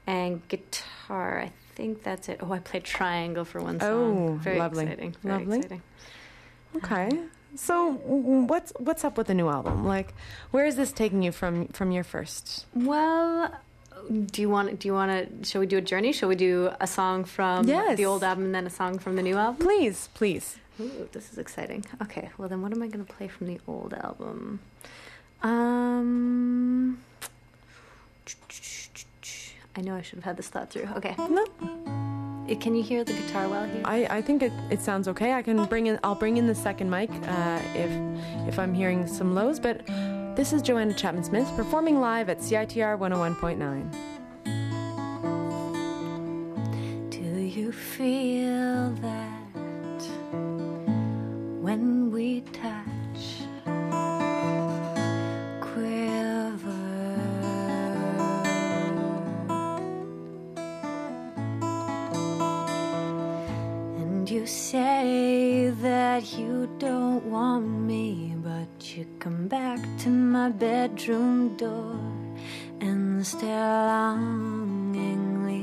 and guitar. I think that's it. Oh, I played triangle for one song. Oh, very lovely. exciting. Very Lovely. exciting. Okay. So what's what's up with the new album? Like, where is this taking you from from your first? Well, do you want? Do you want to? Shall we do a journey? Shall we do a song from Yes. the old album and then a song from the new album? Please, please. Ooh, this is exciting. Okay, well then, what am I going to play from the old album? Um, I know I should have had this thought through. Okay. No. Uh, Can you hear the guitar well here? I, I think it, it sounds okay. I can bring in I'll bring in the second mic uh, if if I'm hearing some lows. But this is Joanna Chapman Smith performing live at CITR 101.9. Do you feel that when we touch, say that you don't want me, but you come back to my bedroom door and stare longingly.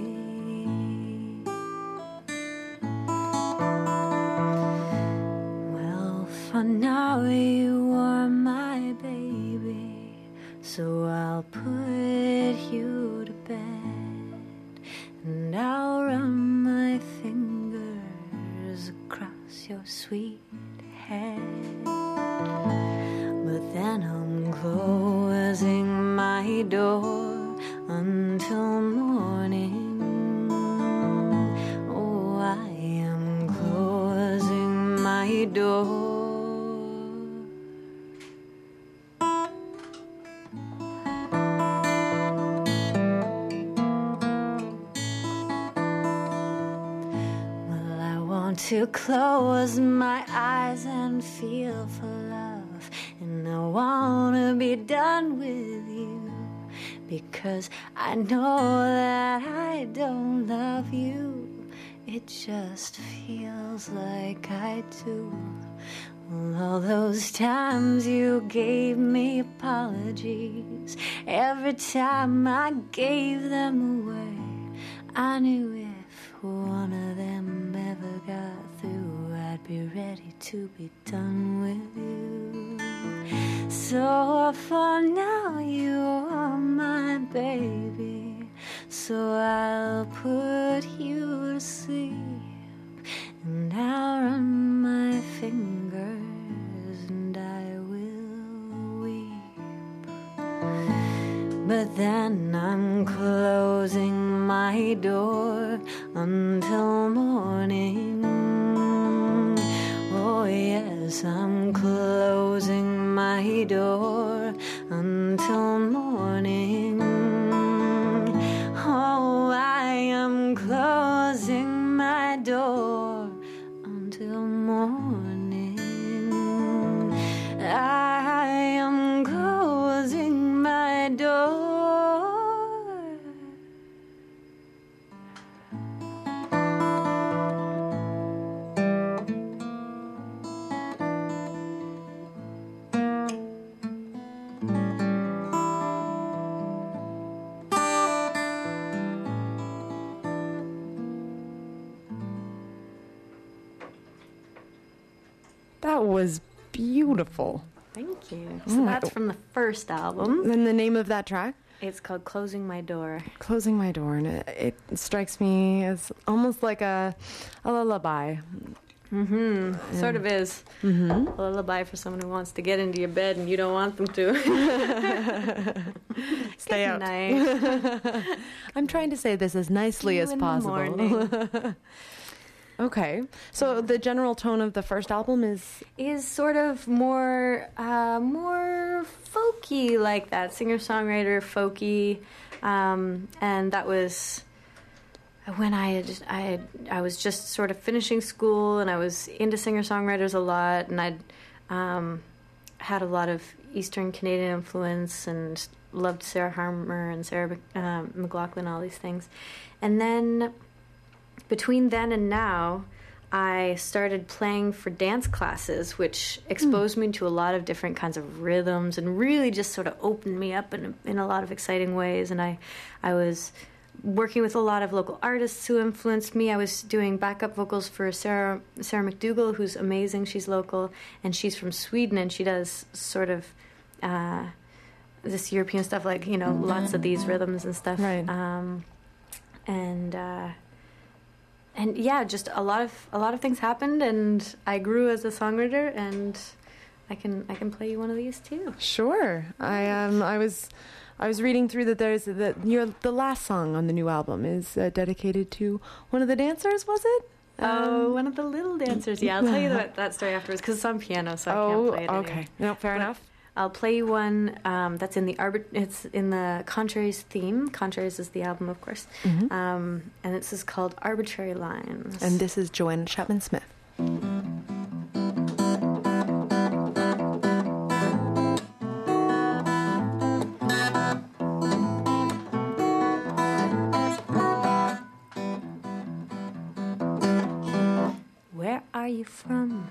Well, for now you are my baby, so I'll put you to bed and I'll run your sweet head. But then I'm closing my door until morning. Oh, I am closing my door. To close my eyes and feel for love. And I wanna be done with you because I know that I don't love you. It just feels like I do. All those times you gave me apologies, every time I gave them away, I knew if one of them ever got through, I'd be ready to be done with you. So for now, you are my baby, so I'll put you to sleep. And I'll run my fingers and I will weep. But then I'm closing my door until morning. Oh, yes, I'm closing my door until morning. Beautiful. Thank you. So Mm. that's from the first album. And the name of that track? It's called Closing My Door. Closing My Door. And it, it strikes me as almost like a, a lullaby. Mm-hmm. Sort of is. Mm-hmm. A lullaby for someone who wants to get into your bed and you don't want them to. [LAUGHS] Stay Good out. night. [LAUGHS] I'm trying to say this as nicely as possible. [LAUGHS] okay. So the general tone of the first album is? Is sort of more uh, more folky like that singer songwriter folky um, and that was when I had I had, I was just sort of finishing school and I was into singer songwriters a lot and I'd um, had a lot of Eastern Canadian influence and loved Sarah Harmer and Sarah Mc- uh, McLachlan all these things. And then between then and now, I started playing for dance classes, which exposed me to a lot of different kinds of rhythms and really just sort of opened me up in, in a lot of exciting ways. And I, I was working with a lot of local artists who influenced me. I was doing backup vocals for Sarah Sarah MacDougall, who's amazing. She's local and she's from Sweden, and she does sort of. Uh, this European stuff, like you know, lots of these rhythms and stuff. Right. Um, and uh, and yeah, just a lot of a lot of things happened, and I grew as a songwriter, and I can I can play you one of these too. Sure. I um I was I was reading through that there's that your the last song on the new album is uh, dedicated to one of the dancers, was it? oh, Um, one of the little dancers. Yeah, I'll tell you [LAUGHS] that, that story afterwards because it's on piano, so I oh, can't play it. Oh, okay. anyway. No, fair But enough. I'll play you one um, that's in the arbit- It's in the Contraries theme. Contraries is the album, of course, Mhm. um, and this is called Arbitrary Lines. And this is Joanna Chapman Smith. Where are you from?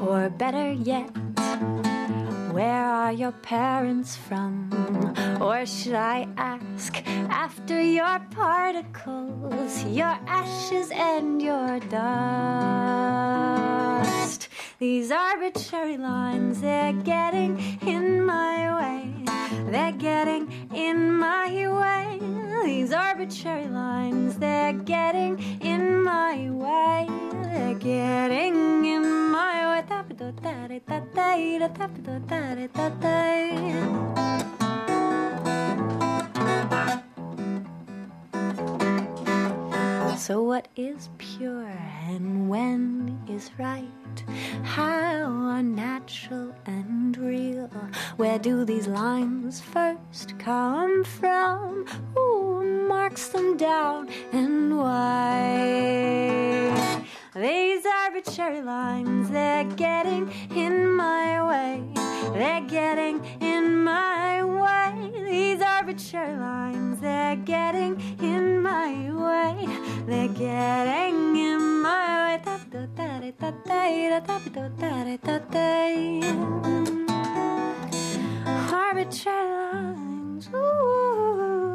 Or better yet, where are your parents from? Or should I ask after your particles, your ashes, and your dust? These arbitrary lines, they're getting in my way. They're getting in my way. These arbitrary lines, they're getting in my way. They're getting. [LAUGHS] So, what is pure and when is right? How unnatural and real? Where do these lines first come from? Who marks them down and why? These arbitrary lines, they're getting in my way. They're getting in my way. These arbitrary lines, they're getting in my way. They're getting in my way. Arbitrary lines. Ooh.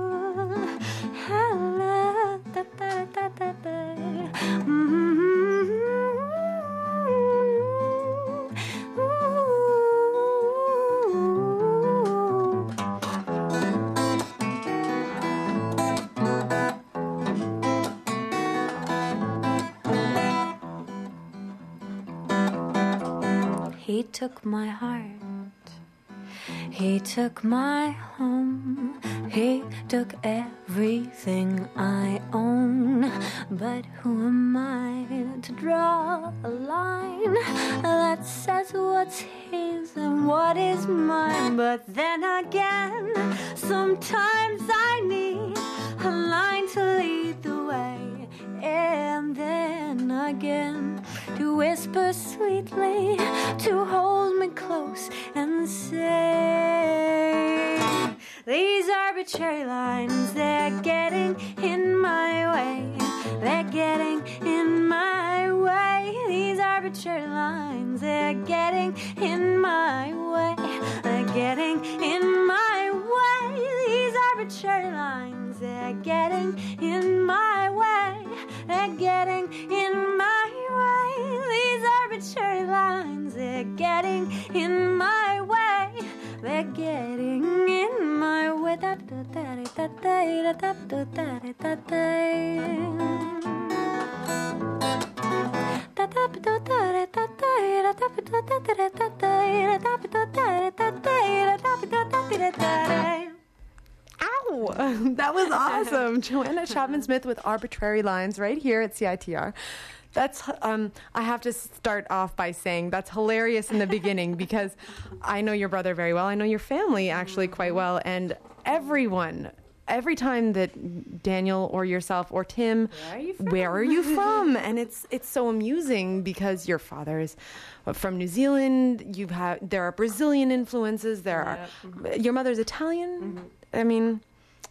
He took my heart. He took my home. He took everything I own. But who am I to draw a line that says what's his and what is mine? But then again, sometimes I need a line to lead the way. And then again, to whisper sweetly, to hold me close and say, These arbitrary lines, they're getting in my way. They're getting in my way. These arbitrary lines, they're getting in Ow! [LAUGHS] That was awesome. [LAUGHS] Joanna Chapman Smith with Arbitrary Lines right here at CITR. That's um I have to start off by saying that's hilarious in the beginning [LAUGHS] because I know your brother very well. I know your family actually quite well and everyone every time that Daniel or yourself or Tim Where are you from? are you [LAUGHS] from? and it's it's so amusing because your father is from New Zealand. You have there are Brazilian influences. There are your mother's Italian. Mm-hmm. I mean,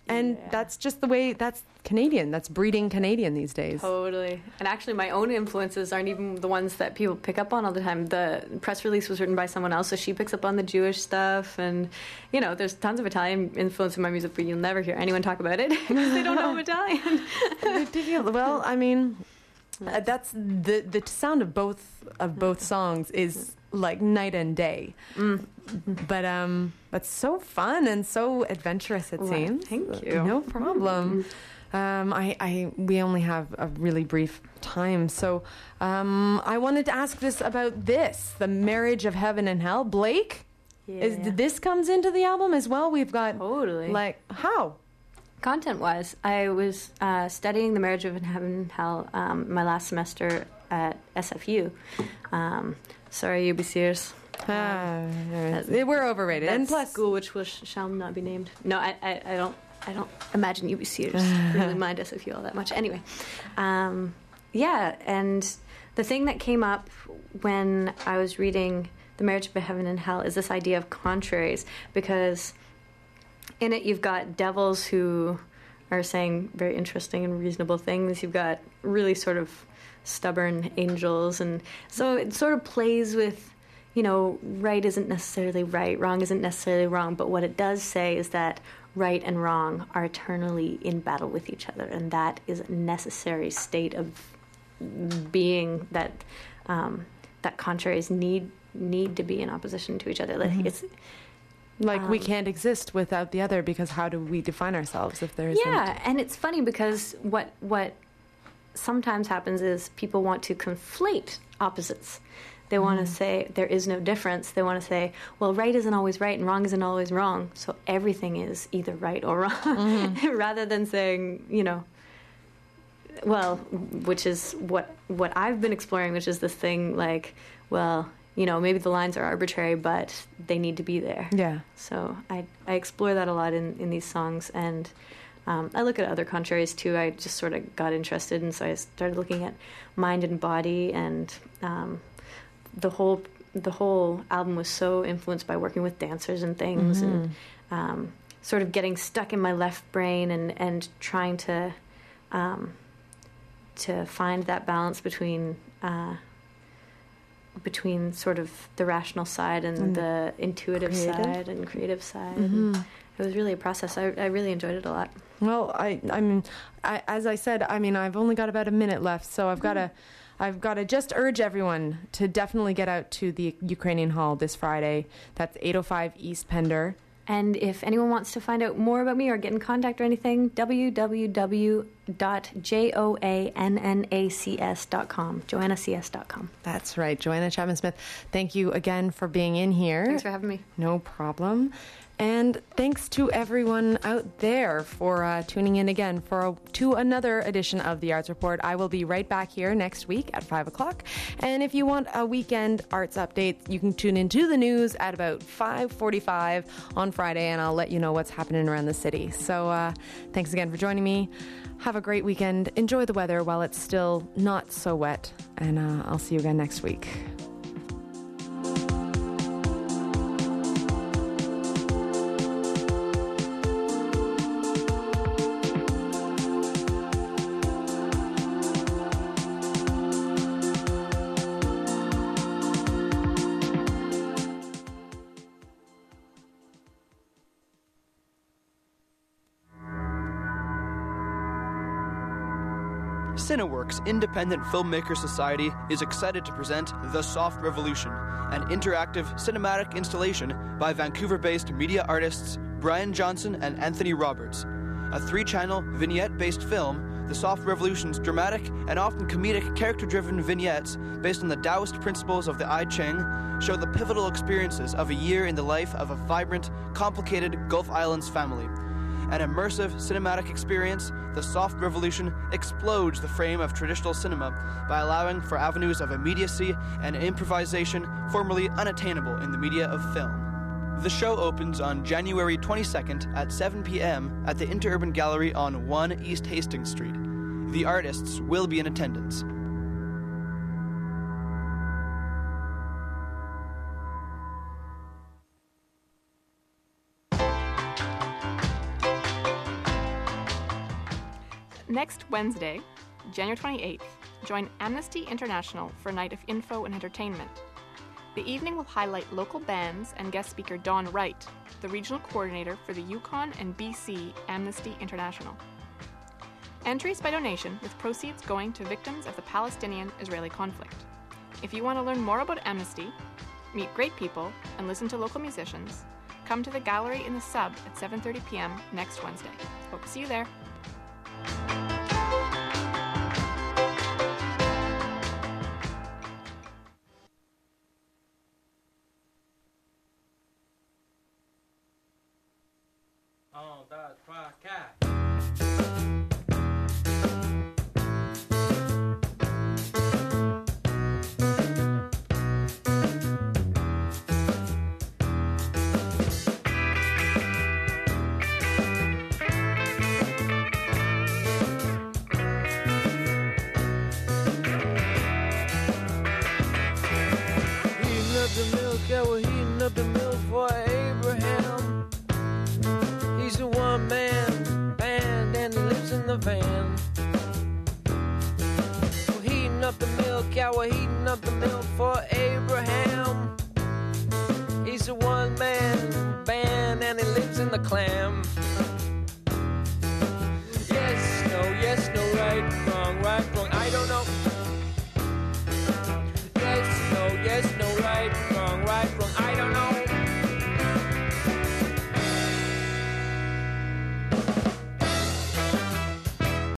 and that's just the way. That's Canadian. That's breeding Canadian these days. Totally. And actually, my own influences aren't even the ones that people pick up on all the time. The press release was written by someone else, so she picks up on the Jewish stuff. And, you know, there's tons of Italian influence in my music, but you'll never hear anyone talk about it [LAUGHS] because they don't know [LAUGHS] Italian. Well, I mean, [LAUGHS] uh, that's the the sound of both of both songs is like night and day. But um, that's so fun and so adventurous. It Well, seems. thank you. No problem. Um, I, I we only have a really brief time, so um, I wanted to ask this about this: the marriage of heaven and hell. Blake, is this comes into the album as well? We've got Totally. like how? Content wise, I was uh, studying the marriage of heaven and hell um, my last semester at SFU. Um, sorry, UB Sears. Ah, we're overrated, and plus, school which will, shall not be named. No, I, I, I don't. I don't imagine UB Sears [SIGHS] really mind us if you all that much. Anyway, um, yeah, and the thing that came up when I was reading The Marriage of Heaven and Hell is this idea of contraries, because in it you've got devils who are saying very interesting and reasonable things. You've got really sort of stubborn angels, and so it sort of plays with, you know, right isn't necessarily right, wrong isn't necessarily wrong, but what it does say is that right and wrong are eternally in battle with each other, and that is a necessary state of being that um, that contraries need need to be in opposition to each other. Like it's like we um, can't exist without the other because how do we define ourselves if there isn't? Yeah, and it's funny because what what sometimes happens is people want to conflate opposites. They want to say there is no difference. They want to say, well, right isn't always right and wrong isn't always wrong. So everything is either right or [LAUGHS] wrong, [LAUGHS] rather than saying, you know, well, which is what what I've been exploring, which is this thing like, well, you know, maybe the lines are arbitrary, but they need to be there. Yeah. So I I explore that a lot in, in these songs, and um, I look at other contraries too. I just sort of got interested, and so I started looking at mind and body, and um, the whole the whole album was so influenced by working with dancers and things, and um, sort of getting stuck in my left brain, and and trying to um, to find that balance between. Uh, between sort of the rational side and, And the intuitive creative? side and creative side. Mhm. And it was really a process. I, I really enjoyed it a lot. Well, I, I mean, I, as I said, I mean, I've only got about a minute left, so I've got to, I've got to just urge everyone to definitely get out to the Ukrainian Hall this Friday. That's 805 East Pender. And if anyone wants to find out more about me or get in contact or anything, www.joannacs.com, joannacs.com. That's right, Joanna Chapman Smith. Thank you again for being in here. Thanks for having me. No problem. And thanks to everyone out there for uh, tuning in again for a, to another edition of the Arts Report. I will be right back here next week at five o'clock. And if you want a weekend arts update, you can tune into the news at about five forty-five on Friday, and I'll let you know what's happening around the city. So uh, thanks again for joining me. Have a great weekend. Enjoy the weather while it's still not so wet, and uh, I'll see you again next week. Cineworks Independent Filmmaker Society is excited to present The Soft Revolution, an interactive cinematic installation by Vancouver based media artists Brian Johnson and Anthony Roberts. A three channel, vignette based film, The Soft Revolution's dramatic and often comedic character driven vignettes based on the Taoist principles of the I Ching show the pivotal experiences of a year in the life of a vibrant, complicated Gulf Islands family. An immersive cinematic experience, The Soft Revolution explodes the frame of traditional cinema by allowing for avenues of immediacy and improvisation formerly unattainable in the media of film. The show opens on January 22nd at 7 p.m. at the Interurban Gallery on 1 East Hastings Street. The artists will be in attendance. Next Wednesday, January 28th, join Amnesty International for a night of info and entertainment. The evening will highlight local bands and guest speaker Dawn Wright, the regional coordinator for the Yukon and BC Amnesty International. Entries by donation, with proceeds going to victims of the Palestinian Israeli conflict. If you want to learn more about Amnesty, meet great people, and listen to local musicians, come to the gallery in the sub at 7:30 p.m. next Wednesday. Hope to see you there.